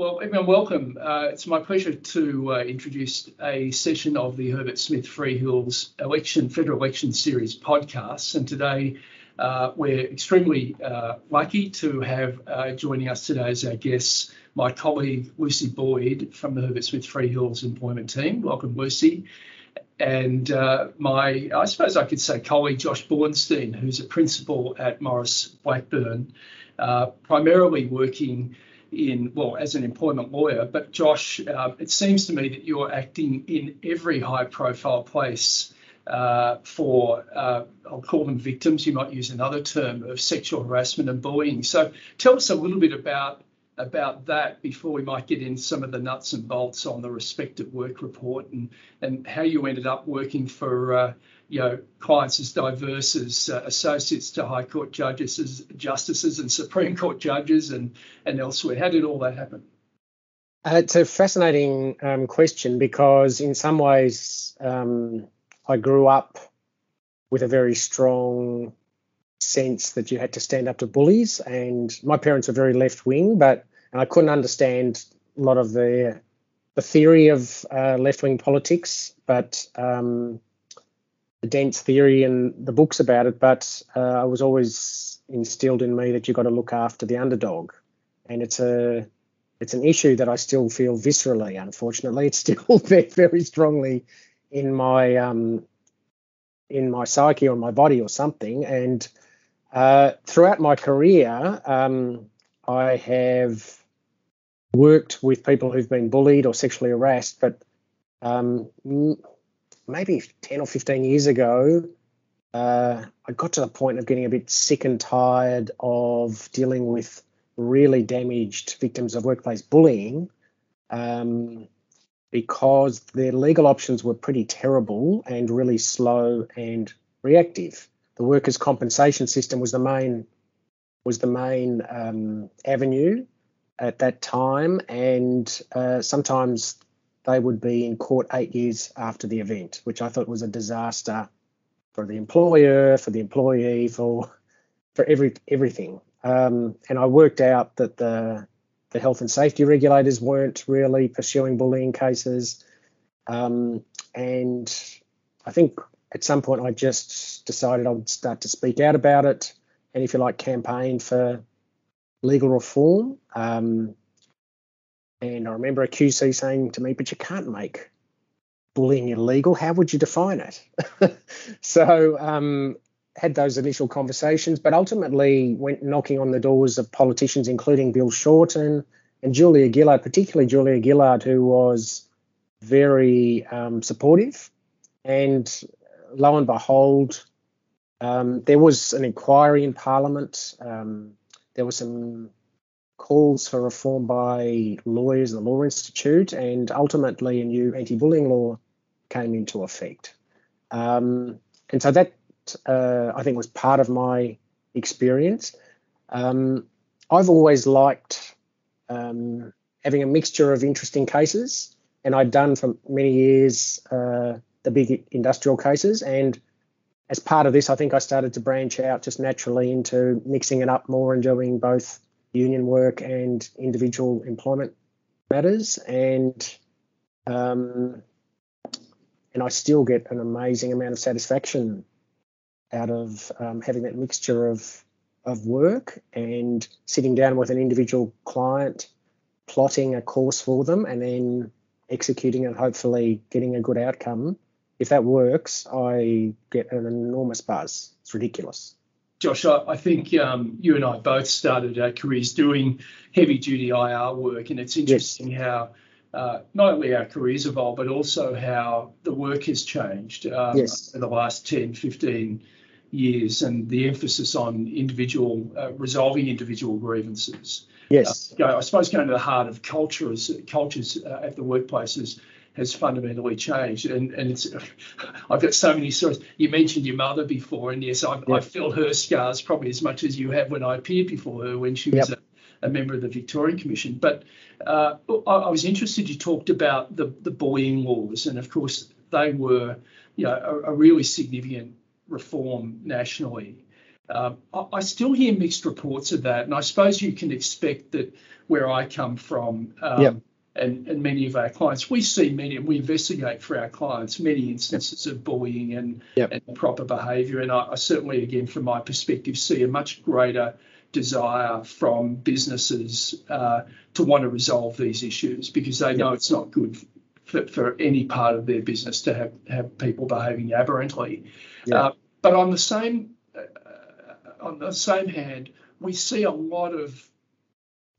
well, everyone, welcome. Uh, it's my pleasure to uh, introduce a session of the Herbert Smith Freehills Election Federal Election Series podcast. And today uh, we're extremely uh, lucky to have uh, joining us today as our guests my colleague Lucy Boyd from the Herbert Smith Freehills Employment Team. Welcome, Lucy. And uh, my, I suppose I could say, colleague Josh Bornstein, who's a principal at Maurice Blackburn, primarily working in, well, as an employment lawyer. But Josh, uh, it seems to me that you're acting in every high profile place uh, for, uh, I'll call them victims, you might use another term, of sexual harassment and bullying. So tell us a little bit about about that before we might get into some of the nuts and bolts on the Respect at Work report and, and how you ended up working for uh, you know, clients as diverse as uh, associates to High Court judges, as justices and Supreme Court judges, and and elsewhere. How did all that happen? Uh, it's a fascinating um, question because, in some ways, um, I grew up with a very strong sense that you had to stand up to bullies, and my parents were very left wing, but and I couldn't understand a lot of the the theory of uh, left wing politics, but um, dense theory and the books about it, but uh, I was always instilled in me that you've got to look after the underdog, and it's a it's an issue that I still feel viscerally. Unfortunately, it's still there very strongly in my um, in my psyche or my body or something. And uh, throughout my career, um, I have worked with people who've been bullied or sexually harassed, but um, maybe 10 or 15 years ago, uh, I got to the point of getting a bit sick and tired of dealing with really damaged victims of workplace bullying um, because their legal options were pretty terrible and really slow and reactive. The workers' compensation system was the main was the main um, avenue at that time, and uh, sometimes they would be in court eight years after the event, which I thought was a disaster for the employer, for the employee, for for every everything. Um, and I worked out that the the health and safety regulators weren't really pursuing bullying cases, um, and I think at some point I just decided I would start to speak out about it, and if you like, campaign for legal reform. Um, and I remember a QC saying to me, but you can't make bullying illegal. How would you define it? so um, had those initial conversations, but ultimately went knocking on the doors of politicians, including Bill Shorten and Julia Gillard, particularly Julia Gillard, who was very um, supportive. And lo and behold, um, there was an inquiry in Parliament. Um, there was some calls for reform by lawyers, the Law Institute, and ultimately a new anti-bullying law came into effect. Um, and so that uh, I think was part of my experience. Um, I've always liked um, having a mixture of interesting cases, and I'd done for many years uh, the big industrial cases. And as part of this, I think I started to branch out just naturally into mixing it up more and doing both union work and individual employment matters, and um, and I still get an amazing amount of satisfaction out of um, having that mixture of of work and sitting down with an individual client, plotting a course for them, and then executing it, hopefully getting a good outcome. If that works, I get an enormous buzz. It's ridiculous. Josh, I, I think um, you and I both started our careers doing heavy duty IR work, and it's interesting yes. how uh, not only our careers evolve, but also how the work has changed um, yes. in the last 10, 15 years, and the emphasis on individual uh, resolving individual grievances. Yes, uh, I suppose going to the heart of cultures, cultures uh, at the workplaces has fundamentally changed. And and it's I've got so many stories. You mentioned your mother before, and yes, I've, yep. Felt her scars probably as much as you have when I appeared before her when she was a, a, member of the Victorian Commission. But uh, I, I, was interested. You talked about the the bullying laws, and of course they were you know a, a really significant reform nationally. Um, I, I, still hear mixed reports of that, and I suppose you can expect that where I come from. Um, yep. And, and, many of our clients, we see many, and we investigate for our clients many instances of bullying and, yep. and proper behaviour. And I, I, certainly, again, from my perspective, see a much greater desire from businesses uh, to want to resolve these issues because they know it's not good for, for, any part of their business to have, have people behaving aberrantly. Uh, but on the same uh, on the same hand, we see a lot of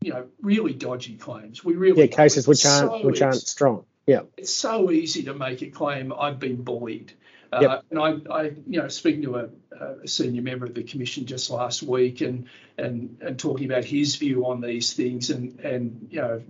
you know really dodgy claims. We really yeah cases which aren't so which aren't strong. Yeah, it's so easy to make a claim. I've been bullied. Uh, yep. and I, I, you know, speaking to a, a, senior member of the commission just last week, and and and talking about his view on these things, and and you know,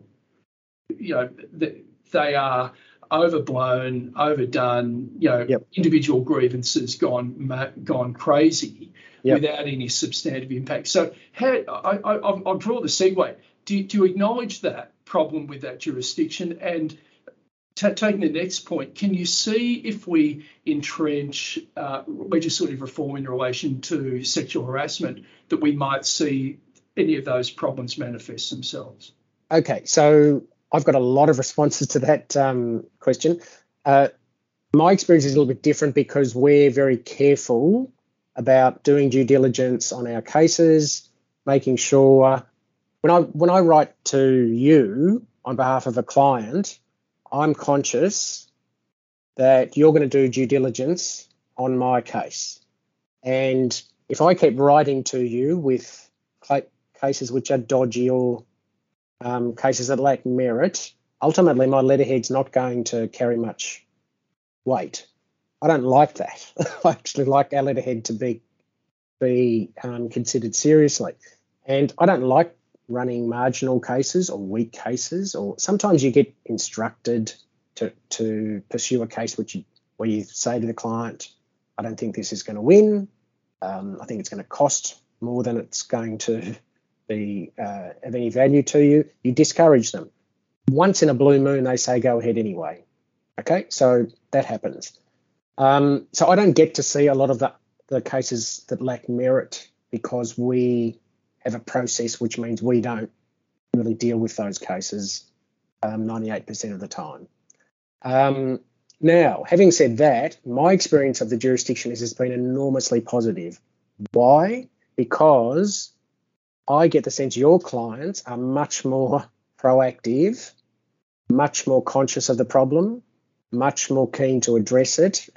you know, the, they are overblown, overdone. You know, yep. individual grievances gone gone crazy yep. without any substantive impact. So, how I, I, I'll draw the segue. Do, do you acknowledge that problem with that jurisdiction? And t- taking the next point, can you see if we entrench uh, legislative reform in relation to sexual harassment that we might see any of those problems manifest themselves? Okay, so I've got a lot of responses to that um, question. Uh, my experience is a little bit different because we're very careful about doing due diligence on our cases, making sure when I when I write to you on behalf of a client, I'm conscious that you're going to do due diligence on my case. And if I keep writing to you with cases which are dodgy or um, cases that lack merit, ultimately my letterhead's not going to carry much weight. I don't like that. I actually like our letterhead to be be um, considered seriously, and I don't like running marginal cases or weak cases. Or sometimes you get instructed to to pursue a case which you, where you say to the client, "I don't think this is going to win. Um, I think it's going to cost more than it's going to be uh, of any value to you, you discourage them. Once in a blue moon, they say go ahead anyway. Okay, so that happens. Um, so I don't get to see a lot of the, the cases that lack merit because we have a process which means we don't really deal with those cases um, 98% of the time. Um, now, having said that, my experience of the jurisdiction has been enormously positive. Why? Because I get the sense your clients are much more proactive, much more conscious of the problem, much more keen to address it,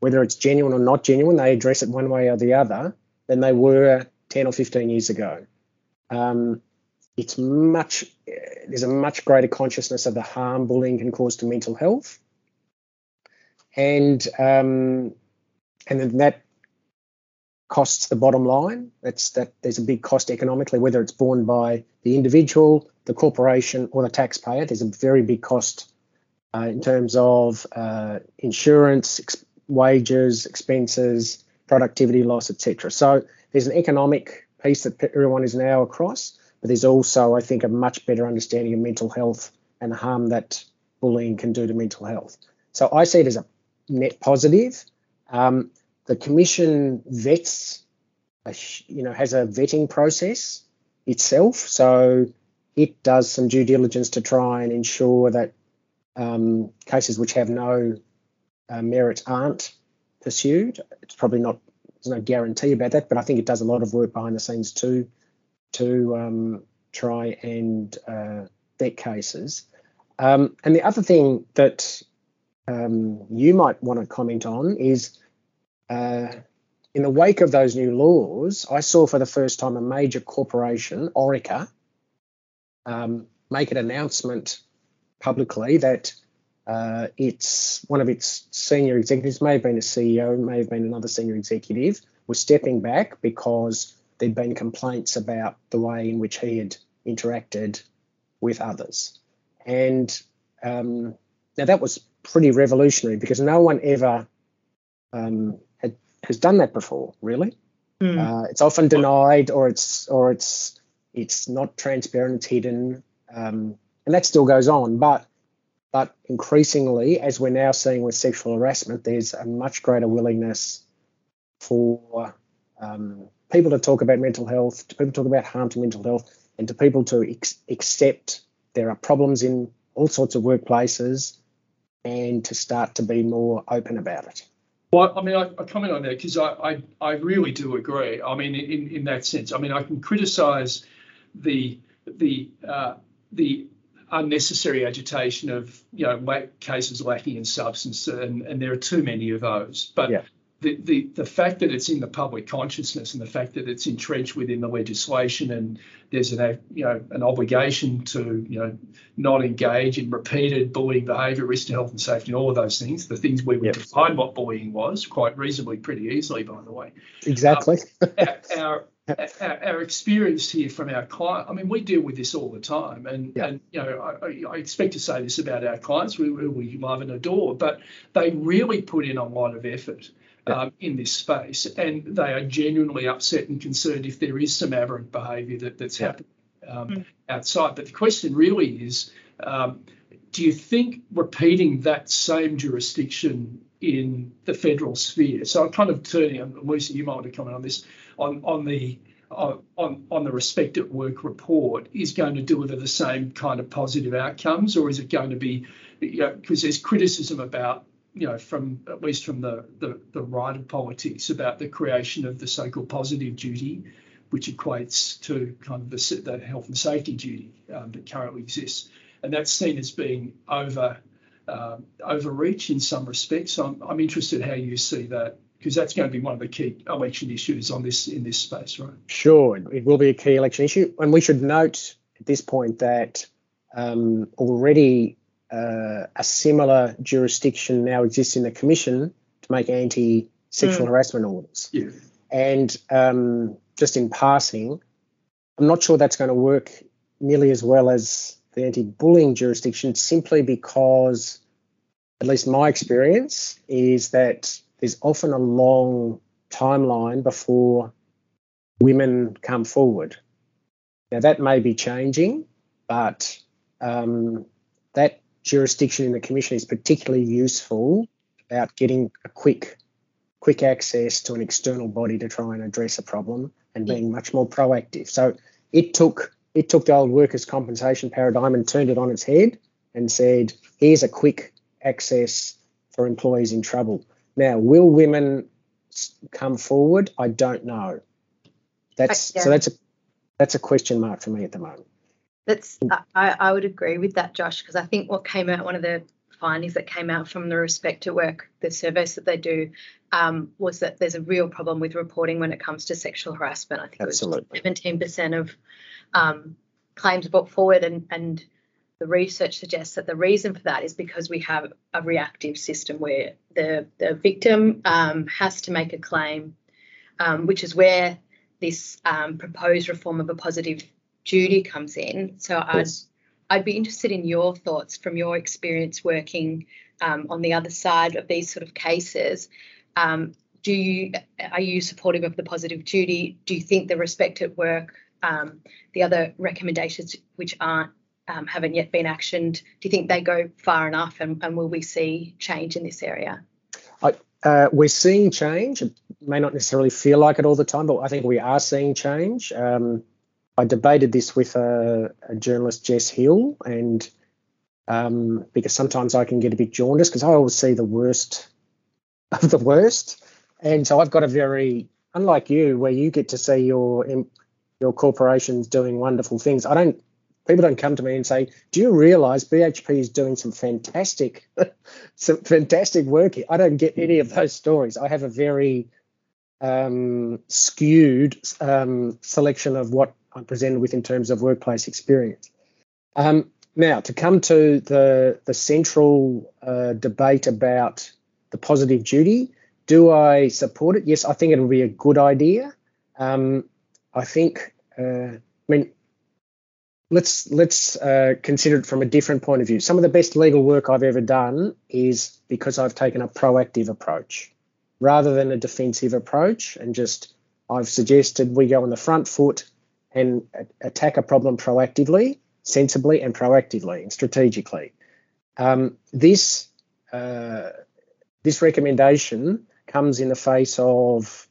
whether it's genuine or not genuine, they address it one way or the other than they were 10 or 15 years ago. Um, it's much, there's a much greater consciousness of the harm bullying can cause to mental health. And um, and then that costs the bottom line. That's that there's a big cost economically, whether it's borne by the individual, the corporation, or the taxpayer. There's a very big cost uh, in terms of uh, insurance, ex- wages, expenses, productivity loss, etc. So there's an economic piece that everyone is now across, but there's also, I think, a much better understanding of mental health and the harm that bullying can do to mental health. So I see it as a net positive. Um, the commission vets, you know, has a vetting process itself. So it does some due diligence to try and ensure that um, cases which have no uh, merit aren't pursued. It's probably not there's no guarantee about that, but I think it does a lot of work behind the scenes too to um, try and uh, vet cases. Um, and the other thing that um, you might want to comment on is uh, in the wake of those new laws, I saw for the first time a major corporation, Orica, um, make an announcement publicly that uh, it's one of its senior executives, may have been a CEO, may have been another senior executive, was stepping back because there'd been complaints about the way in which he had interacted with others. And um, now that was pretty revolutionary because no one ever um, has done that before, really. Mm. Uh, it's often denied, or it's or it's it's not transparent, it's hidden, um, and that still goes on. But but increasingly, as we're now seeing with sexual harassment, there's a much greater willingness for um, people to talk about mental health, to people talk about harm to mental health, and to people to ex- accept there are problems in all sorts of workplaces and to start to be more open about it. Well, I mean, I, I comment on that because I, I, I, really do agree. I mean, in, in that sense, I mean, I can criticise the the uh, the unnecessary agitation of you know cases lacking in substance, and, and there are too many of those. But yeah the, the, the fact that it's in the public consciousness and the fact that it's entrenched within the legislation and there's an you know an obligation to you know not engage in repeated bullying behaviour, risk to health and safety, and all of those things, the things we would yep. define what bullying was quite reasonably, pretty easily, by the way. Exactly. Um, our, our, our, experience here from our client, I mean, we deal with this all the time, and, and you know, I, I, expect to say this about our clients, we, we love and adore, but they really put in a lot of effort um, in this space, and they are genuinely upset and concerned if there is some aberrant behaviour that, that's yeah. happening um, mm. outside. But the question really is, um, do you think repeating that same jurisdiction in the federal sphere? So I'm kind of turning, Lucy, you might want to comment on this, on on the on, on the respect at work report is going to deliver the same kind of positive outcomes, or is it going to be, you know, because there's criticism about you know, from at least from the, the, the right of politics about the creation of the so-called positive duty, which equates to kind of the, the health and safety duty um, that currently exists, and that's seen as being over um, overreach in some respects. So I'm, I'm interested how you see that because that's going to be one of the key election issues on this in this space, right? Sure, it will be a key election issue, and we should note at this point that um, already uh, a similar jurisdiction now exists in the commission to make anti-sexual mm. harassment orders. Yeah. And um, just in passing, I'm not sure that's going to work nearly as well as the anti-bullying jurisdiction, simply because, at least my experience, is that there's often a long timeline before women come forward. Now that may be changing, but um, that jurisdiction in the commission is particularly useful about getting a quick quick access to an external body to try and address a problem and being much more proactive. So it took it took the old workers' compensation paradigm and turned it on its head and said, here's a quick access for employees in trouble. Now, will women come forward? I don't know. That's yeah. so that's a that's a question mark for me at the moment. That's I, I would agree with that, Josh, because I think what came out, one of the findings that came out from the Respect to Work, the surveys that they do, um, was that there's a real problem with reporting when it comes to sexual harassment. I think Absolutely. it was 17% of um, claims brought forward, and, and the research suggests that the reason for that is because we have a reactive system where the, the victim um, has to make a claim, um, which is where this um, proposed reform of a positive duty comes in. So I'd I'd be interested in your thoughts from your experience working um, on the other side of these sort of cases. Um, do you are you supportive of the positive duty? Do you think the respect at work, um, the other recommendations which aren't um, haven't yet been actioned, do you think they go far enough, and, and will we see change in this area? I, uh, we're seeing change. It may not necessarily feel like it all the time, but I think we are seeing change. Um, I debated this with a, a journalist, Jess Hill, and um, because sometimes I can get a bit jaundiced because I always see the worst of the worst, and so I've got a very unlike you where you get to see your your corporations doing wonderful things. I don't. People don't come to me and say, "Do you realise BHP is doing some fantastic, some fantastic work here?" I don't get any of those stories. I have a very um, skewed um, selection of what I'm presented with in terms of workplace experience. Um, now, to come to the the central uh, debate about the positive duty, do I support it? Yes, I think it will be a good idea. Um, I think, uh, I mean, let's let's uh, consider it from a different point of view. Some of the best legal work I've ever done is because I've taken a proactive approach rather than a defensive approach, and just I've suggested we go on the front foot and attack a problem proactively, sensibly, and proactively and strategically. Um, this uh, this recommendation comes in the face of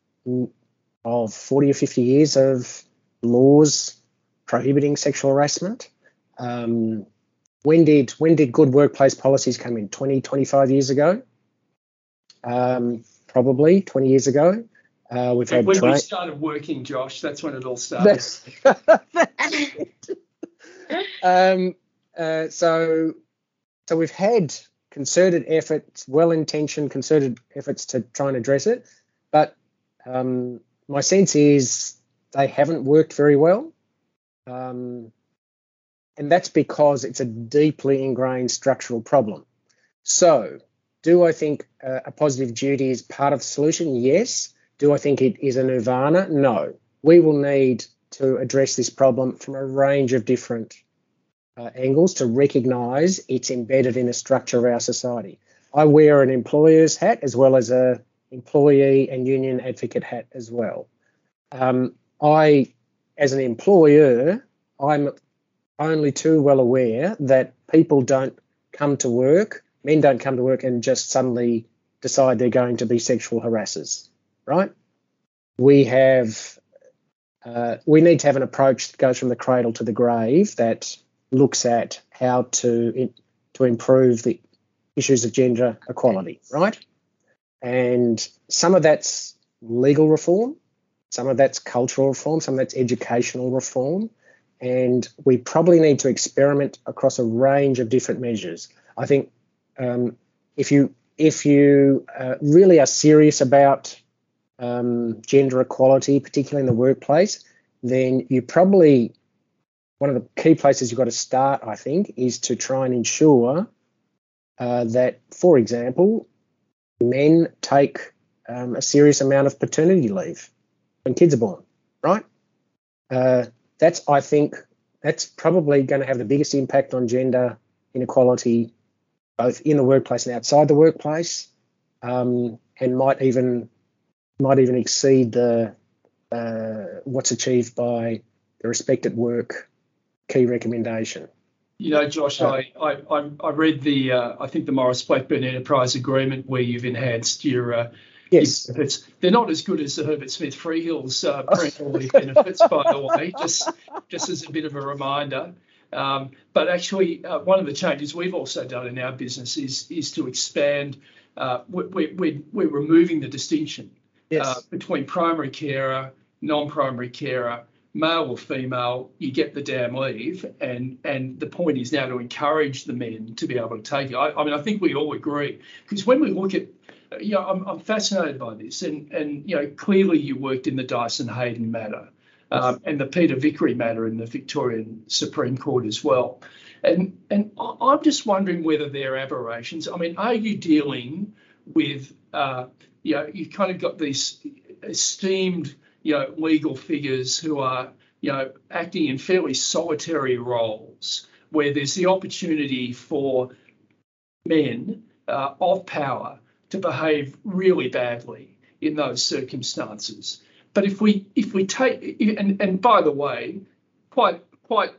of 40 or 50 years of laws prohibiting sexual harassment. Um, when did when did good workplace policies come in? 20, 25 years ago? Um, probably 20 years ago. Uh, we've had when tra- we started working, Josh, that's when it all started. um, uh, so, so we've had concerted efforts, well-intentioned concerted efforts to try and address it, but um, my sense is they haven't worked very well, um, and that's because it's a deeply ingrained structural problem. So, do I think uh, a positive duty is part of the solution? Yes. Do I think it is a nirvana? No. We will need to address this problem from a range of different uh, angles to recognise it's embedded in the structure of our society. I wear an employer's hat as well as a employee and union advocate hat as well. Um, I, as an employer, I'm only too well aware that people don't come to work, men don't come to work and just suddenly decide they're going to be sexual harassers right? We have uh, we need to have an approach that goes from the cradle to the grave that looks at how to to improve the issues of gender equality, right? And some of that's legal reform, some of that's cultural reform, some of that's educational reform, and we probably need to experiment across a range of different measures. I think um, if you if you uh, really are serious about um, gender equality, particularly in the workplace, then you probably one of the key places you've got to start, I think, is to try and ensure uh, that, for example, men take um, a serious amount of paternity leave when kids are born, right? Uh, that's, I think, that's probably going to have the biggest impact on gender inequality, both in the workplace and outside the workplace, um, and might even might even exceed the uh, what's achieved by the Respect at Work key recommendation. You know, Josh, uh, I, I, I read the uh, I think the Maurice Blackburn Enterprise Agreement where you've enhanced your uh, yes benefits. They're not as good as the Herbert Smith Freehills uh, parental leave benefits, by the way. Just just as a bit of a reminder. Um, but actually, uh, one of the changes we've also done in our business is is to expand. Uh, we, we, we're removing the distinction yes. uh, between primary carer, non-primary carer, male or female, you get the damn leave, and and the point is now to encourage the men to be able to take it. I, I mean, I think we all agree because when we look at, you know, I'm, I'm fascinated by this, and and you know, clearly you worked in the Dyson Heydon matter. Um, and the Peter Vickery matter in the Victorian Supreme Court as well. And and I'm just wondering whether they're aberrations. I mean, are you dealing with uh, you know, you've kind of got these esteemed, you know, legal figures who are, you know, acting in fairly solitary roles where there's the opportunity for men uh, of power to behave really badly in those circumstances. But if we if we take and and by the way, quite quite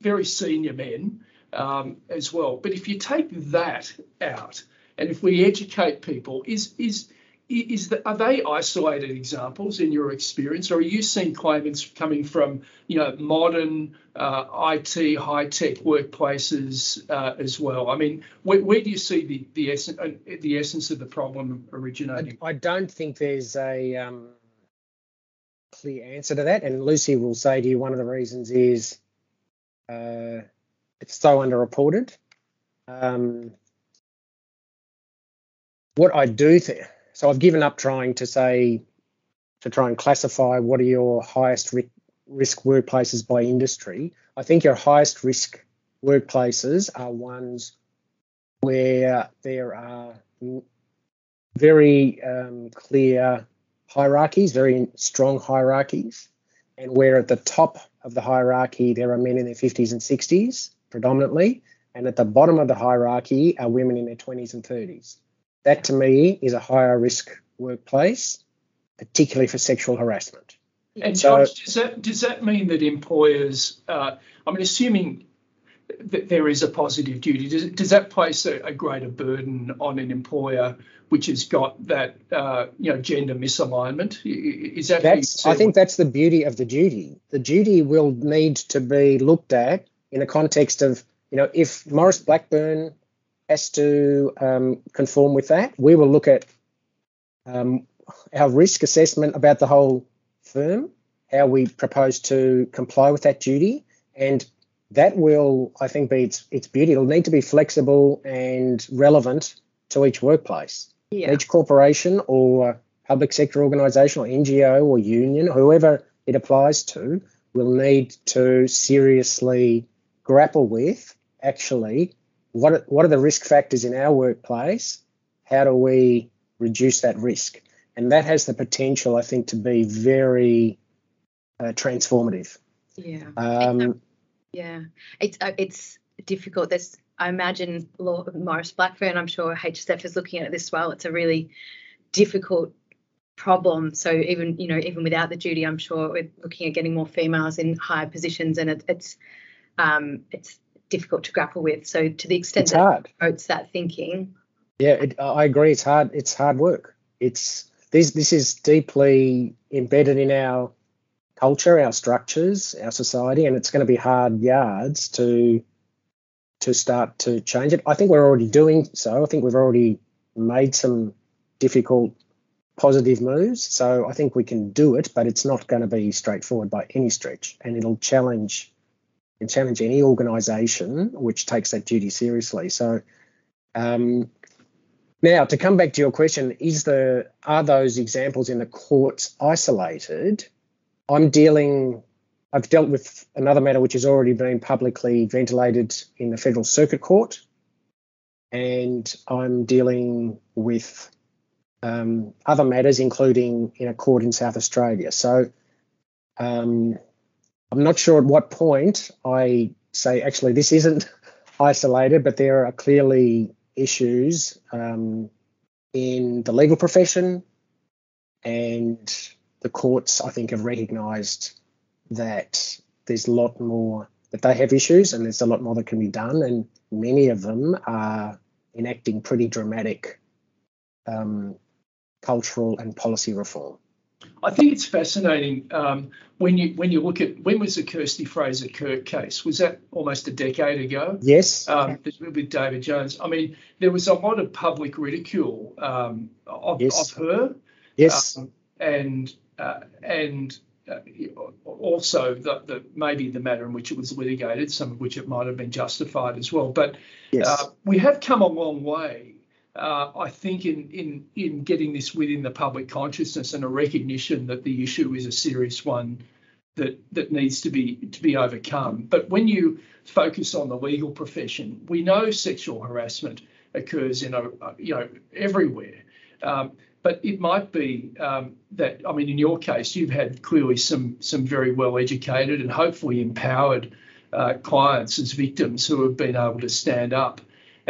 very senior men um, as well. But if you take that out, and if we educate people, is is is that are they isolated examples in your experience, or are you seeing claimants coming from you know modern uh, IT high tech workplaces uh, as well? I mean, where, where, do you see the the essence uh, the essence of the problem originating? I, I don't think there's a um, clear answer to that, and Lucy will say to you one of the reasons is uh, it's so underreported. Um, what I do think so I've given up trying to say to try and classify what are your highest risk workplaces by industry. I think your highest risk workplaces are ones where there are very um, clear hierarchies, very strong hierarchies, and where at the top of the hierarchy there are men in their 50s and 60s predominantly, and at the bottom of the hierarchy are women in their 20s and 30s. That to me is a higher risk workplace, particularly for sexual harassment. And so, Josh, does that does that mean that employers? Uh, I mean, assuming that there is a positive duty. Does, does that place a, a, greater burden on an employer which has got that uh, you know gender misalignment? Is that that's? I think that's the beauty of the duty. The duty will need to be looked at in the context of you know if Maurice Blackburn has to um, conform with that, we will look at um, our risk assessment about the whole firm, how we propose to comply with that duty, and that will, I think, be its, its beauty. It'll need to be flexible and relevant to each workplace. Yeah. Each corporation or public sector organisation or NGO or union, whoever it applies to, will need to seriously grapple with actually what are, what are the risk factors in our workplace? How do we reduce that risk? And that has the potential, I think, to be very uh, transformative. Yeah. Um, yeah, it's uh, it's difficult. There's I imagine Maurice Blackburn. I'm sure HSF is looking at it this well. It's a really difficult problem. So even you know even without the duty, I'm sure we're looking at getting more females in higher positions, and it, it's um, it's difficult to grapple with. So to the extent it's that hard. promotes that thinking. Yeah, it, I agree. It's hard. It's hard work. It's this. This is deeply embedded in our culture, our structures, our society, and it's going to be hard yards to to start to change it. I think we're already doing so. I think we've already made some difficult positive moves. So I think we can do it, but it's not going to be straightforward by any stretch, and it'll challenge and challenge any organisation which takes that duty seriously. So um, now to come back to your question, is the are those examples in the courts isolated? I'm dealing, I've dealt with another matter which has already been publicly ventilated in the Federal Circuit Court, and I'm dealing with um, other matters, including in a court in South Australia. So um, I'm not sure at what point I say, actually, this isn't isolated, but there are clearly issues um, in the legal profession and the courts, I think, have recognised that there's a lot more that they have issues and there's a lot more that can be done, and many of them are enacting pretty dramatic um, cultural and policy reform. I think it's fascinating um, when you when you look at when was the Kristy Fraser-Kerr case? Was that almost a decade ago? Yes. Um, with David Jones. I mean, there was a lot of public ridicule um, of, yes. of, her. Yes. Um, and uh, and uh, also the, the, maybe the manner in which it was litigated, some of which it might have been justified as well. But yes. uh, we have come a long way, uh, I think, in, in in getting this within the public consciousness and a recognition that the issue is a serious one that that needs to be to be overcome. But when you focus on the legal profession, we know sexual harassment occurs in a you know everywhere. Um, but it might be um, that I mean, in your case, you've had clearly some some very well educated and hopefully empowered uh, clients as victims who have been able to stand up,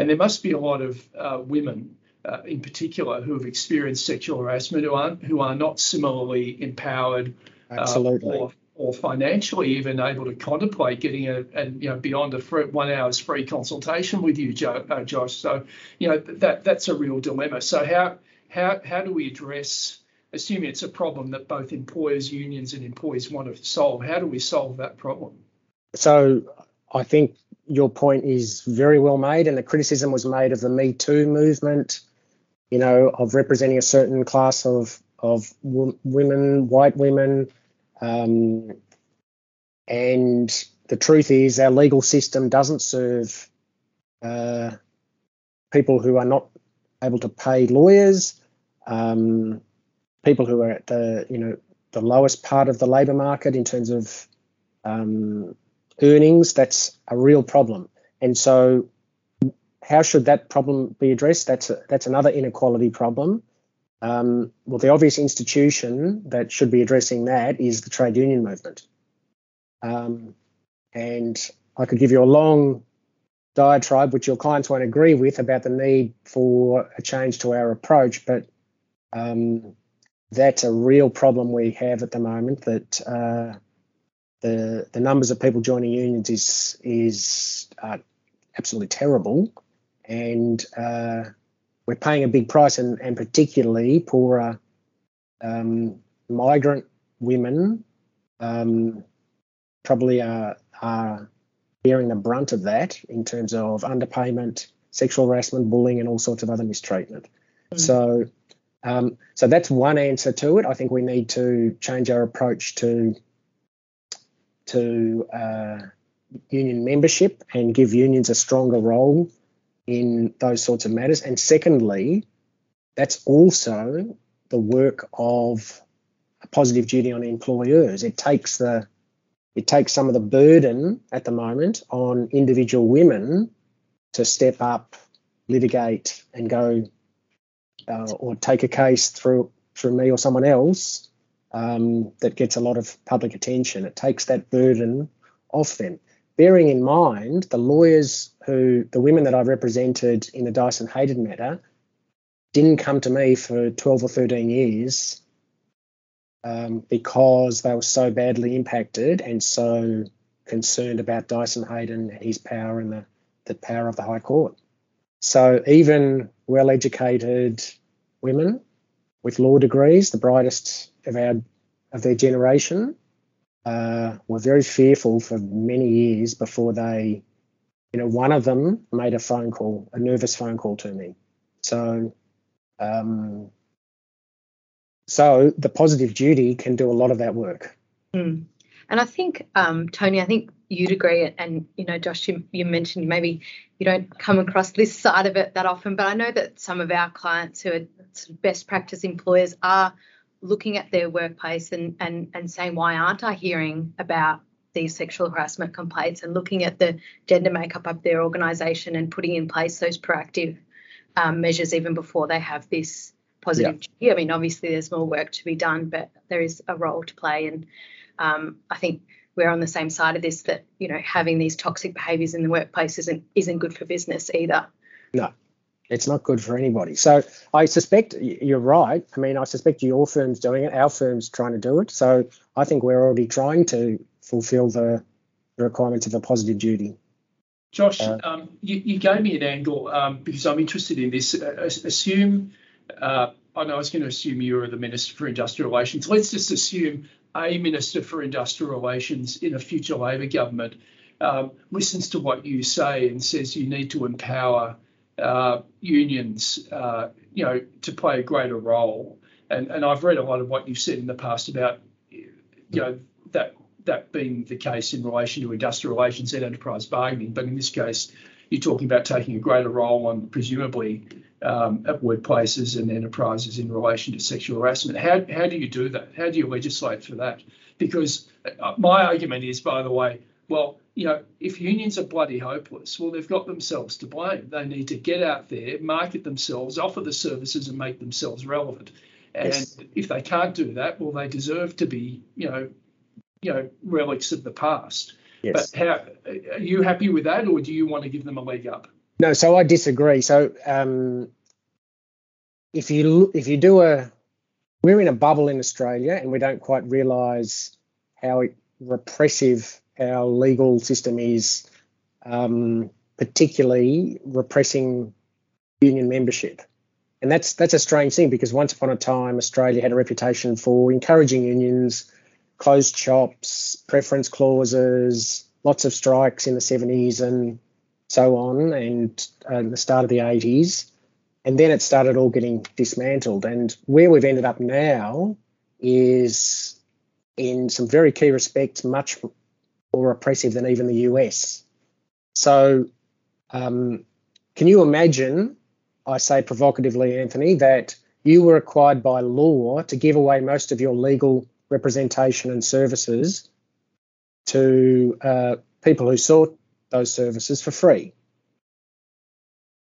and there must be a lot of uh, women. Uh, in particular, who have experienced sexual harassment, who are who are not similarly empowered, uh, or, or financially even able to contemplate getting a, and you know beyond a free, one hour's free consultation with you, Joe, uh, Josh. So you know that that's a real dilemma. So how how, how do we address, assuming it's a problem that both employers, unions, and employees want to solve, how do we solve that problem? So I think your point is very well made, and the criticism was made of the Me Too movement, you know, of representing a certain class of of w- women, white women, um, and the truth is our legal system doesn't serve uh, people who are not able to pay lawyers um, people who are at the you know the lowest part of the labour market in terms of um, earnings. That's a real problem, and so how should that problem be addressed? That's a, that's another inequality problem. Um, well, the obvious institution that should be addressing that is the trade union movement. Um, and I could give you a long diatribe, which your clients won't agree with, about the need for a change to our approach. But um, that's a real problem we have at the moment that uh, the the numbers of people joining unions is is uh, absolutely terrible, and uh, we're paying a big price, and, and particularly poorer um, migrant women um, probably are, are bearing the brunt of that in terms of underpayment, sexual harassment, bullying, and all sorts of other mistreatment. Mm. So, um, so that's one answer to it. I think we need to change our approach to to uh, union membership and give unions a stronger role in those sorts of matters. And secondly, that's also the work of a positive duty on employers. It takes the it takes some of the burden at the moment on individual women to step up, litigate, and go uh, or take a case through through me or someone else um, that gets a lot of public attention. It takes that burden off them. Bearing in mind the lawyers who, the women that I represented in the Dyson Heydon matter, didn't come to me for 12 or 13 years um, because they were so badly impacted and so concerned about Dyson Heydon, and his power and the, the power of the High Court. So even well educated women with law degrees, the brightest of our of their generation, uh, were very fearful for many years before they, you know, one of them made a phone call, a nervous phone call to me. So um, so the positive duty can do a lot of that work. Mm. And I think, um, Tony, I think you'd agree. And, you know, Josh, you, you, mentioned maybe you don't come across this side of it that often, but I know that some of our clients who are best practice employers are looking at their workplace and, and, and saying, why aren't I hearing about these sexual harassment complaints and looking at the gender makeup of their organisation and putting in place those proactive um, measures even before they have this positive yeah. I mean, obviously there's more work to be done, but there is a role to play. And um, I think we're on the same side of this that, you know, having these toxic behaviours in the workplace isn't isn't good for business either. No, it's not good for anybody. So I suspect you're right. I mean, I suspect your firm's doing it. Our firm's trying to do it. So I think we're already trying to fulfil the, requirements of a positive duty. Josh, uh, um, you, you, gave me an angle um, because I'm interested in this. Uh, assume uh, I know I was going to assume you are the Minister for Industrial Relations. Let's just assume a Minister for Industrial Relations in a future Labor government um, listens to what you say and says you need to empower uh, unions, uh, you know, to play a greater role. And, and I've read a lot of what you've said in the past about, you know, that that being the case in relation to industrial relations and enterprise bargaining. But in this case, you're talking about taking a greater role on presumably um, at workplaces and enterprises in relation to sexual harassment. How, how do you do that? How do you legislate for that? Because uh, my argument is, by the way, well, you know, if unions are bloody hopeless, well, they've got themselves to blame. They need to get out there, market themselves, offer the services, and make themselves relevant. And yes. if they can't do that, well, they deserve to be, you know, you know, relics of the past. Yes. But how are you happy with that, or do you want to give them a leg up? No, so I disagree. So um, if you if you do a, we're in a bubble in Australia, and we don't quite realise how repressive our legal system is, um, particularly repressing union membership. And that's that's a strange thing because once upon a time Australia had a reputation for encouraging unions, closed shops, preference clauses, lots of strikes in the 70s and so on, and uh, the start of the 80s. And then it started all getting dismantled. And where we've ended up now is, in some very key respects, much more oppressive than even the US. So, um, can you imagine, I say provocatively, Anthony, that you were required by law to give away most of your legal representation and services to uh, people who sought those services for free.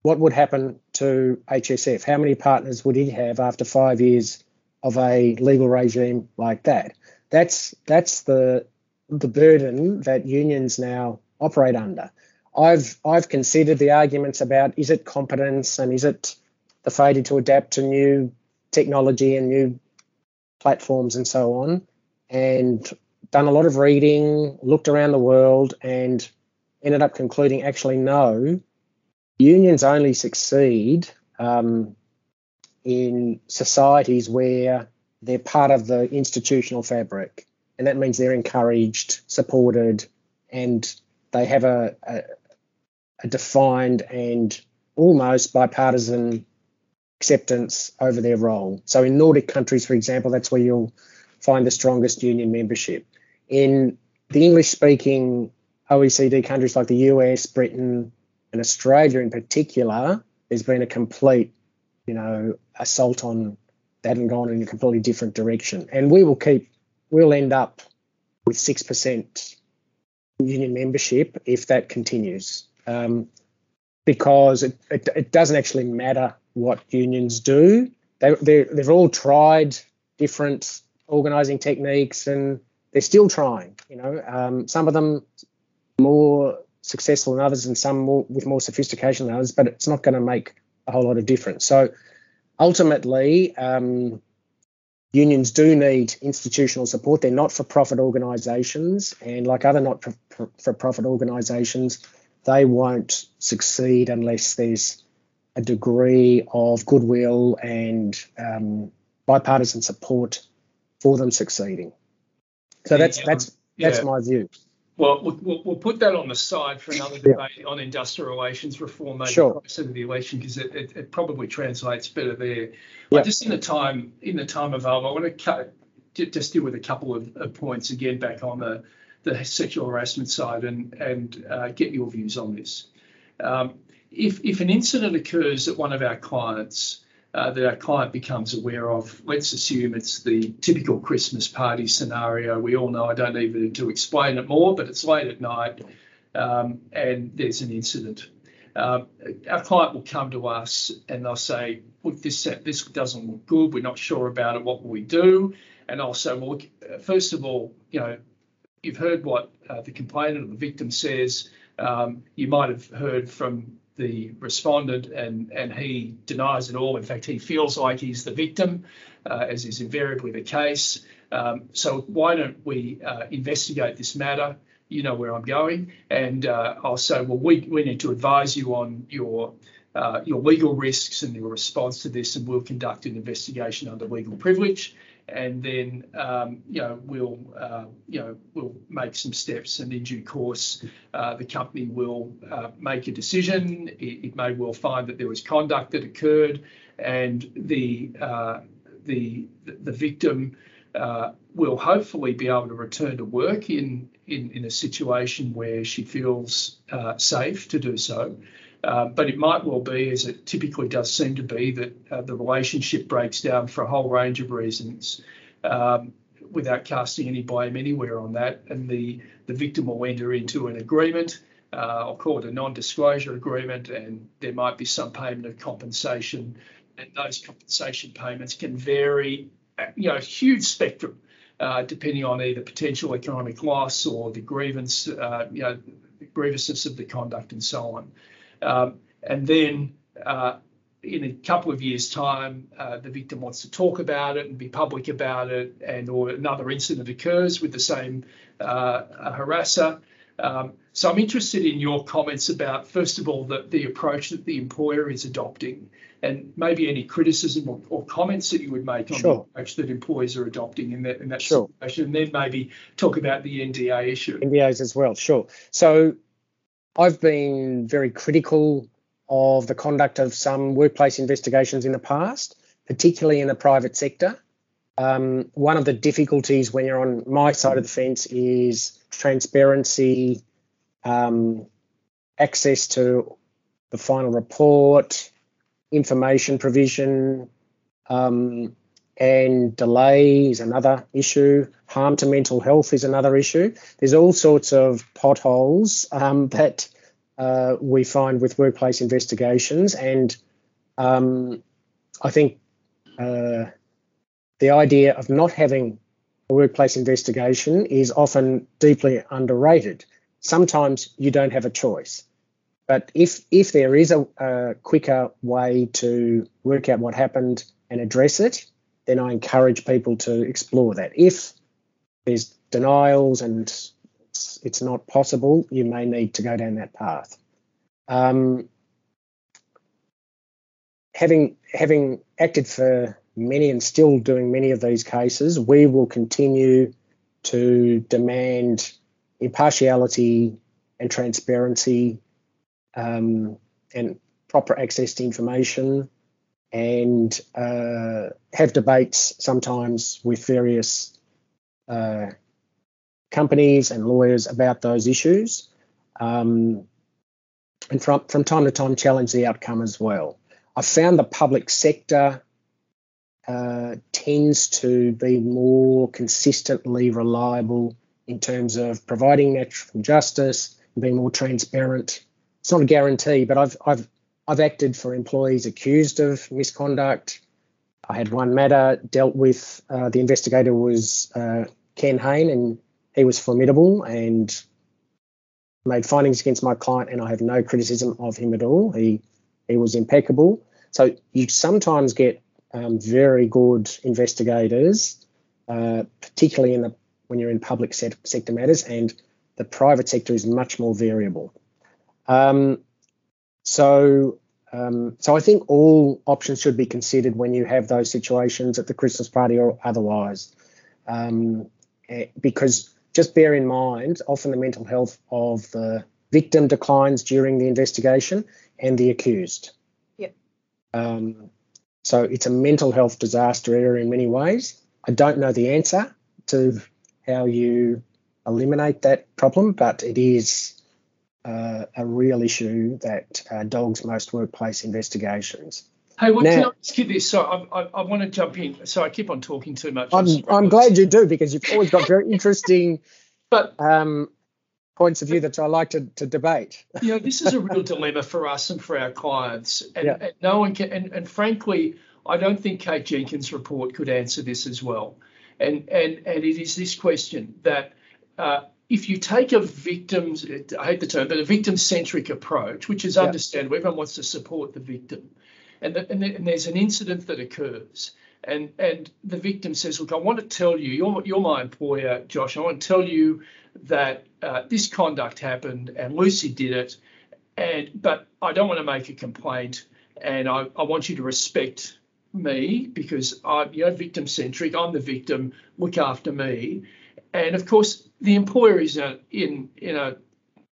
What would happen to HSF? How many partners would he have after five years of a legal regime like that? That's that's the the burden that unions now operate under. I've I've considered the arguments about is it competence and is it the failure to adapt to new technology and new platforms and so on. And done a lot of reading, looked around the world, and ended up concluding actually no, unions only succeed um, in societies where they're part of the institutional fabric. And that means they're encouraged, supported, and they have a, a, a defined and almost bipartisan acceptance over their role. So in Nordic countries, for example, that's where you'll find the strongest union membership. In the English speaking OECD countries like the US, Britain, and Australia in particular, there's been a complete, you know, assault on that and gone in a completely different direction. And we will keep, we'll end up with 6% union membership if that continues. Um, because it, it, it, doesn't actually matter what unions do. They, they've all tried different organizing techniques and they're still trying. You know, um, some of them more successful than others and some more with more sophistication than others, but it's not going to make a whole lot of difference. So ultimately, um, unions do need institutional support. They're not for profit organisations, and like other not for profit organisations, they won't succeed unless there's a degree of goodwill and um, bipartisan support for them succeeding. So that's that's that's yeah. my view. Well, well, we'll put that on the side for another debate yeah. on industrial relations reform, maybe sure. closer to the election, because it, it, it, probably translates better there. Yeah. just in the time in the time available, I want to cut, just deal with a couple of, of, points again back on the, the sexual harassment side and and uh, get your views on this. Um, if if an incident occurs at one of our clients uh, that our client becomes aware of. Let's assume it's the typical Christmas party scenario. We all know I don't need to explain it more, but it's late at night um, and there's an incident. Uh, our client will come to us and they'll say, "Look, this this doesn't look good. We're not sure about it. What will we do?" And I'll say, "Well, look, first of all, you know, you've heard what uh, the complainant or the victim says. Um, you might have heard from the respondent, and, and he denies it all. In fact, he feels like he's the victim, uh, as is invariably the case. Um, so why don't we uh, investigate this matter? You know where I'm going, and uh, I'll say, well, we, we need to advise you on your uh, your legal risks and your response to this, and we'll conduct an investigation under legal privilege and then um, you know we'll uh, you know we'll make some steps, and in due course, uh, the company will uh, make a decision. It, it, may well find that there was conduct that occurred, and the uh, the the victim uh, will hopefully be able to return to work in in, in a situation where she feels uh, safe to do so. Uh, but it might well be, as it typically does seem to be, that uh, the relationship breaks down for a whole range of reasons um, without casting any blame anywhere on that. And the, the victim will enter into an agreement. Uh, I'll call it a non disclosure agreement, and there might be some payment of compensation. And those compensation payments can vary, uh, you know, a huge spectrum. Uh, depending on either potential economic loss or the grievance, you know, the grievousness of the conduct and so on. Um, and then uh, in a couple of years' time, uh, the victim wants to talk about it and be public about it, and or another incident occurs with the same uh, harasser. Um, so I'm interested in your comments about, first of all, the, the approach that the employer is adopting, and maybe any criticism or, or comments that you would make on sure. the approach that employers are adopting in that in that sure. situation, and then maybe talk about the NDA issue. NDAs as well, sure. So I've been very critical of the conduct of some workplace investigations in the past, particularly in the private sector. Um, one of the difficulties when you're on my side of the fence is transparency, um, access to the final report, information provision, um, and delay is another issue. Harm to mental health is another issue. There's all sorts of potholes um, that uh, we find with workplace investigations, and um, I think uh, the idea of not having a workplace investigation is often deeply underrated. Sometimes you don't have a choice. But if if there is a, a quicker way to work out what happened and address it, then I encourage people to explore that. If there's denials and it's, it's not possible, you may need to go down that path. Um, having having acted for many and still doing many of these cases, we will continue to demand impartiality and transparency um, and proper access to information and uh, have debates sometimes with various uh, companies and lawyers about those issues. Um, and from, from time to time, challenge the outcome as well. I found the public sector uh, tends to be more consistently reliable in terms of providing natural justice and being more transparent. It's not a guarantee, but I've I've I've acted for employees accused of misconduct. I had one matter dealt with. Uh, the investigator was uh, Ken Hain, and he was formidable and made findings against my client, and I have no criticism of him at all. He he was impeccable. So you sometimes get um, very good investigators, uh, particularly in the when you're in public sector matters, and the private sector is much more variable. Um, so, um, so I think all options should be considered when you have those situations at the Christmas party or otherwise, um, eh, because just bear in mind, often the mental health of the victim declines during the investigation and the accused. Yeah. Um, so it's a mental health disaster area in many ways. I don't know the answer to how you eliminate that problem, but it is uh, a real issue that uh, dogs most workplace investigations. Hey, well, now, can I ask you this? So I, I, I, want to jump in. So I keep on talking too much. I'm, I'm glad you do because you've always got very interesting but, um, points of view that I like to, to debate. You know, this is a real dilemma for us and for our clients. And, yeah. and no one can, and, and frankly, I don't think Kate Jenkins' report could answer this as well. And, and, and it is this question that uh, if you take a victim's, I hate the term, but a victim centric approach, which is yeah. understandable, everyone wants to support the victim and, the, and, the, and, there's an incident that occurs, and and the victim says, "Look, I want to tell you, you're you're my employer, Josh. I want to tell you that uh, this conduct happened, and Lucy did it, and but I don't want to make a complaint, and I, I want you to respect." me because I'm you know victim centric. I'm the victim. Look after me, and of course the employer is a, in in a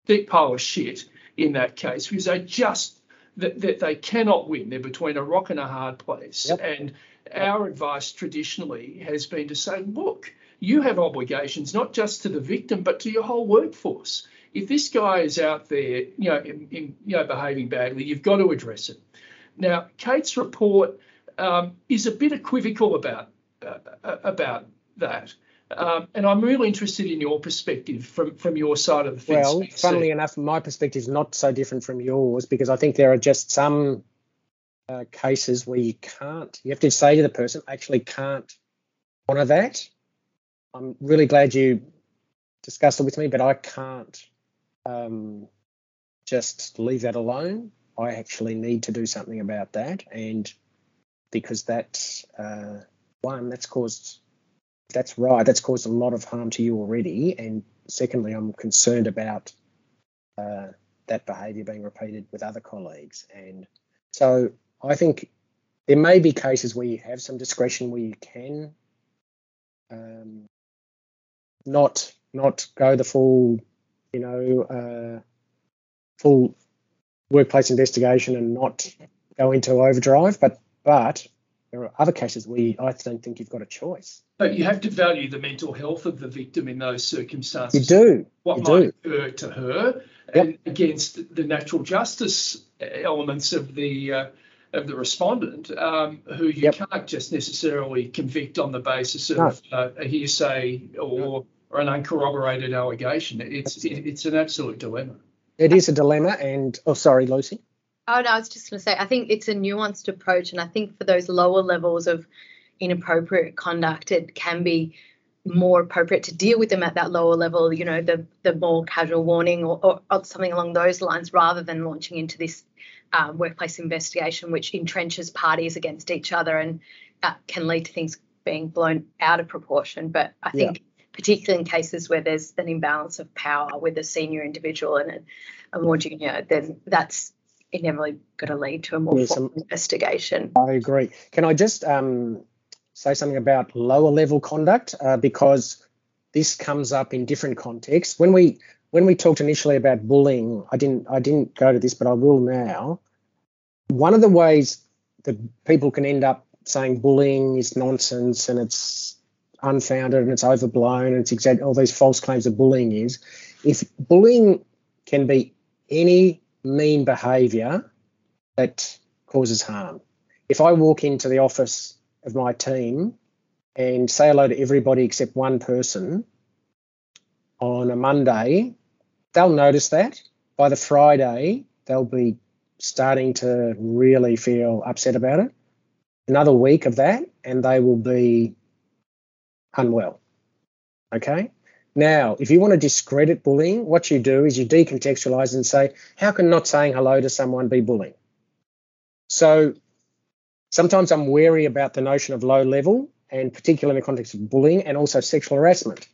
deep pile of shit in that case because they just that, that they cannot win. They're between a rock and a hard place. Yep. And our advice traditionally has been to say, look, you have obligations not just to the victim but to your whole workforce. If this guy is out there, you know, in, in, you know, behaving badly, you've got to address it. Now, Kate's report um, is a bit equivocal about uh, about that. Um, and I'm really interested in your perspective from, from your side of the fence. Well, funnily enough, my perspective is not so different from yours because I think there are just some uh, cases where you can't, you have to say to the person, actually can't honour that. I'm really glad you discussed it with me, but I can't um, just leave that alone. I actually need to do something about that. And because that's uh, one, that's caused that's right. That's caused a lot of harm to you already. And secondly, I'm concerned about uh, that behaviour being repeated with other colleagues. And so I think there may be cases where you have some discretion where you can um, not not go the full, you know, uh, full workplace investigation and not go into overdrive. But but there are other cases where I don't think you've got a choice. But you have to value the mental health of the victim in those circumstances. You do. What you might do. occur to her, yep. and against the natural justice elements of the uh, of the respondent, um, who you yep. can't just necessarily convict on the basis of no. uh, a hearsay or, or an uncorroborated allegation. It's it, it's an absolute dilemma. It is a dilemma, and oh, sorry, Lucy. Oh no, I was just going to say I think it's a nuanced approach, and I think for those lower levels of inappropriate conduct, it can be more appropriate to deal with them at that lower level. You know, the the more casual warning or, or, or something along those lines, rather than launching into this um, workplace investigation, which entrenches parties against each other and uh, can lead to things being blown out of proportion. But I think. Yeah particularly in cases where there's an imbalance of power with a senior individual and a, a more junior, then that's inevitably going to lead to a more yes, formal investigation. I agree. Can I just um, say something about lower level conduct uh, because this comes up in different contexts. When we when we talked initially about bullying, I didn't I didn't go to this, but I will now. One of the ways that people can end up saying bullying is nonsense and it's unfounded and it's overblown and it's exact all these false claims of bullying is if bullying can be any mean behaviour that causes harm. If I walk into the office of my team and say hello to everybody except one person on a Monday, they'll notice that. By the Friday, they'll be starting to really feel upset about it. Another week of that, and they will be unwell. Okay. Now, if you want to discredit bullying, what you do is you decontextualize and say, how can not saying hello to someone be bullying? So sometimes I'm wary about the notion of low level, and particularly in the context of bullying and also sexual harassment.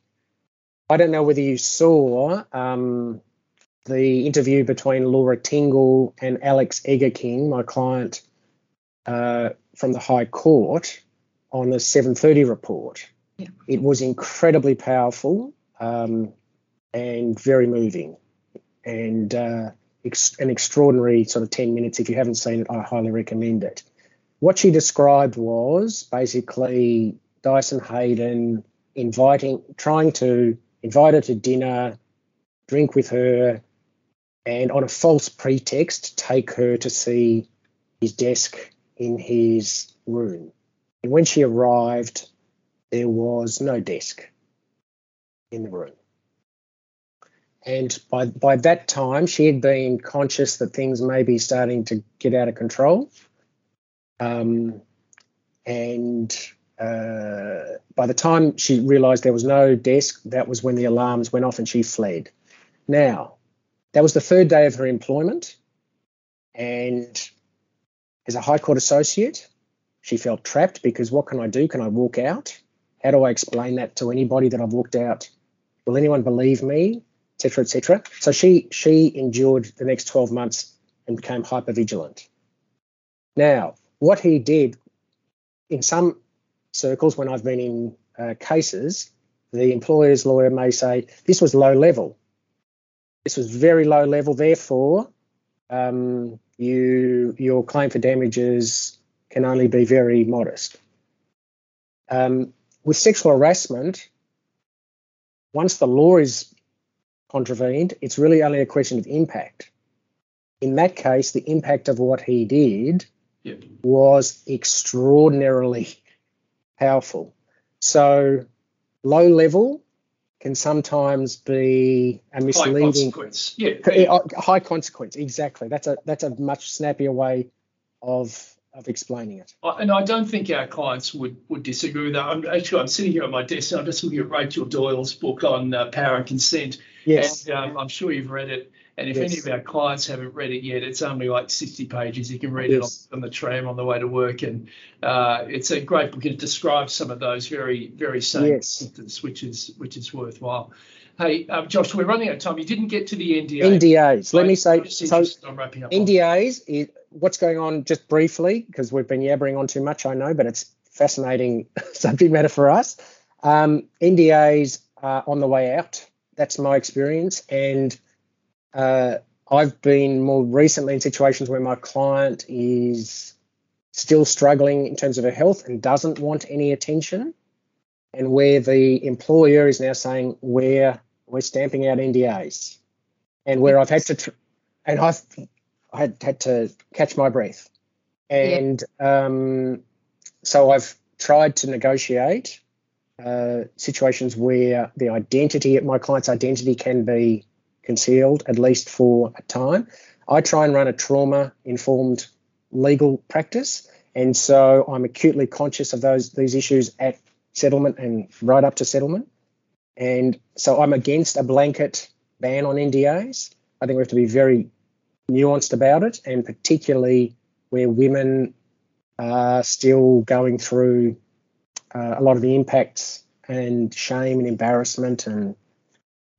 I don't know whether you saw um, the interview between Laura Tingle and Alex Egerking, my client uh, from the High Court, on the 7:30 report. Yeah. It was incredibly powerful um, and very moving, and uh, ex- an extraordinary sort of 10 minutes. If you haven't seen it, I highly recommend it. What she described was basically Dyson Heydon inviting, trying to invite her to dinner, drink with her, and on a false pretext, take her to see his desk in his room. And when she arrived, there was no desk in the room. And by, by that time, she had been conscious that things may be starting to get out of control. Um, and uh, by the time she realised there was no desk, that was when the alarms went off and she fled. Now, that was the third day of her employment. And as a High Court associate, she felt trapped because what can I do? Can I walk out? How do I explain that to anybody that I've looked out? Will anyone believe me? Etc. Etc. So she she endured the next 12 months and became hyper vigilant. Now, what he did in some circles, when I've been in uh, cases, the employer's lawyer may say this was low level. This was very low level. Therefore, um, you your claim for damages can only be very modest. Um, with sexual harassment, once the law is contravened, it's really only a question of impact. In that case, the impact of what he did was extraordinarily powerful. So, low level can sometimes be a misleading high consequence. Yeah, high consequence. Exactly. That's a that's a much snappier way of of explaining it. And I don't think our clients would would disagree with that. I'm actually I'm sitting here at my desk and I'm just looking at Rachel Doyle's book on uh, power and consent. Yes. And um, I'm sure you've read it. And if yes. any of our clients haven't read it yet, it's only like 60 pages. You can read yes. it on, on, the tram on the way to work, and uh, it's a great book. It describes some of those very, very same yes. symptoms, which is which is worthwhile. Hey, um, Josh, we're running out of time. You didn't get to the NDA. NDAs. Let me say. So NDAs. Is, what's going on? Just briefly, because we've been yabbering on too much, I know, but it's fascinating subject matter for us. Um, NDAs are on the way out. That's my experience, and uh, I've been more recently in situations where my client is still struggling in terms of her health and doesn't want any attention, and where the employer is now saying we're we're stamping out NDAs, and where I've had to tr- and I've I had, had to catch my breath, and yeah. um, so I've tried to negotiate uh, situations where the identity, my client's identity, can be concealed, at least for a time. I try and run a trauma informed legal practice. And so I'm acutely conscious of those these issues at settlement and right up to settlement. And so I'm against a blanket ban on NDAs. I think we have to be very nuanced about it, and particularly where women are still going through uh, a lot of the impacts and shame and embarrassment and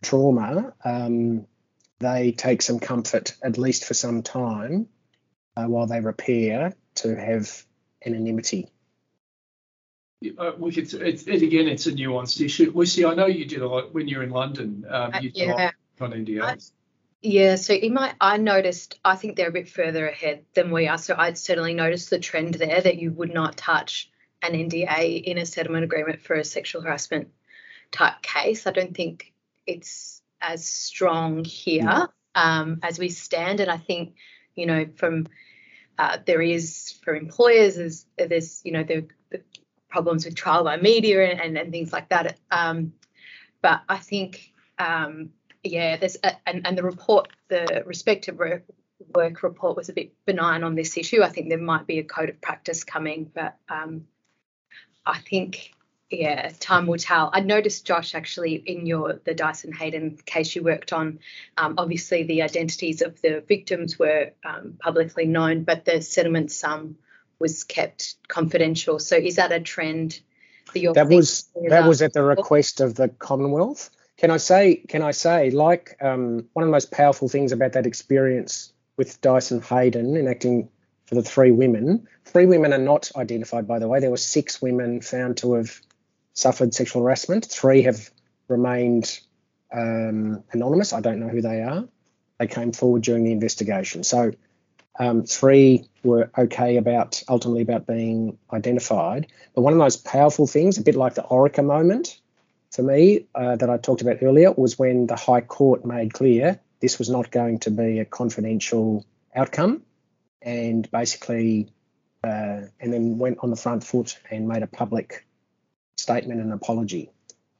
trauma, um, they take some comfort, at least for some time, uh, while they repair, to have anonymity. Uh, we could, it, it, again, it's a nuanced issue. Lucy, I know you did a lot when you're in London. Um, you uh, yeah. on NDAs. Yeah, so in my, I noticed, I think they're a bit further ahead than we are. So I'd certainly noticed the trend there that you would not touch an NDA in a settlement agreement for a sexual harassment type case. I don't think it's as strong here um, as we stand. And I think, you know, from uh, there is for employers, there's, there's you know, the, the problems with trial by media and, and, and things like that. Um, but I think um, yeah, there's a, and, and the report, the Respect@Work, work report was a bit benign on this issue. I think there might be a code of practice coming, but um, I think yeah, time will tell. I noticed, Josh, actually in your the Dyson Heydon case you worked on, um, obviously the identities of the victims were um, publicly known, but the settlement sum was kept confidential. So is that a trend that you're? That was that was at the request of the Commonwealth. Can I say? Can I say? Like um, one of the most powerful things about that experience with Dyson Heydon enacting for the three women. Three women are not identified, by the way. There were six women found to have suffered sexual harassment. Three have remained um, anonymous. I don't know who they are. They came forward during the investigation. So um, three were okay about ultimately about being identified. But one of the most powerful things, a bit like the Orica moment, for me uh, that I talked about earlier was when the High Court made clear this was not going to be a confidential outcome, and basically, uh, and then went on the front foot and made a public statement and apology.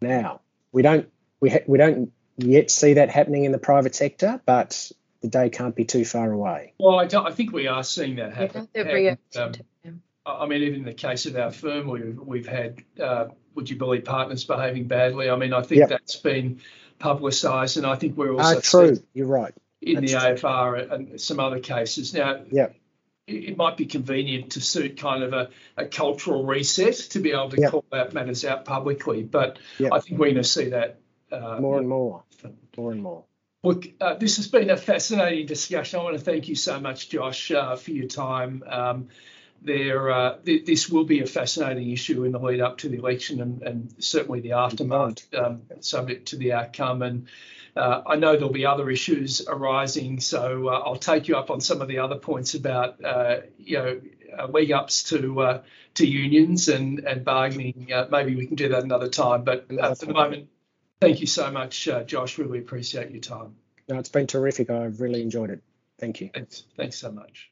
Now we don't we ha- we don't yet see that happening in the private sector, but the day can't be too far away. Well, I, I think we are seeing that happen. Yeah, happen. Um, I mean, even in the case of our firm, we've, we've had uh, would you believe partners behaving badly? I mean, I think yep. that's been publicised, and I think we're also uh, true. You're right. In that's the true. AFR and some other cases. Now, yeah, it, might be convenient to suit kind of a, a cultural reset to be able to yep. call out matters out publicly, but yep. I think we're going to see that uh, more and more, more and more. Look, uh, this has been a fascinating discussion. I want to thank you so much, Josh, uh, for your time. Um, uh, th- this will be a fascinating issue in the lead up to the election and, and certainly the aftermath, um, subject to the outcome. And uh, I know there'll be other issues arising, so uh, I'll take you up on some of the other points about, uh, you know, uh, league ups to uh, to unions and and bargaining. maybe we can do that another time. But for the moment, thank you so much, Josh. Really appreciate your time. No, it's been terrific. I've really enjoyed it. Thank you. Thanks. Thanks so much.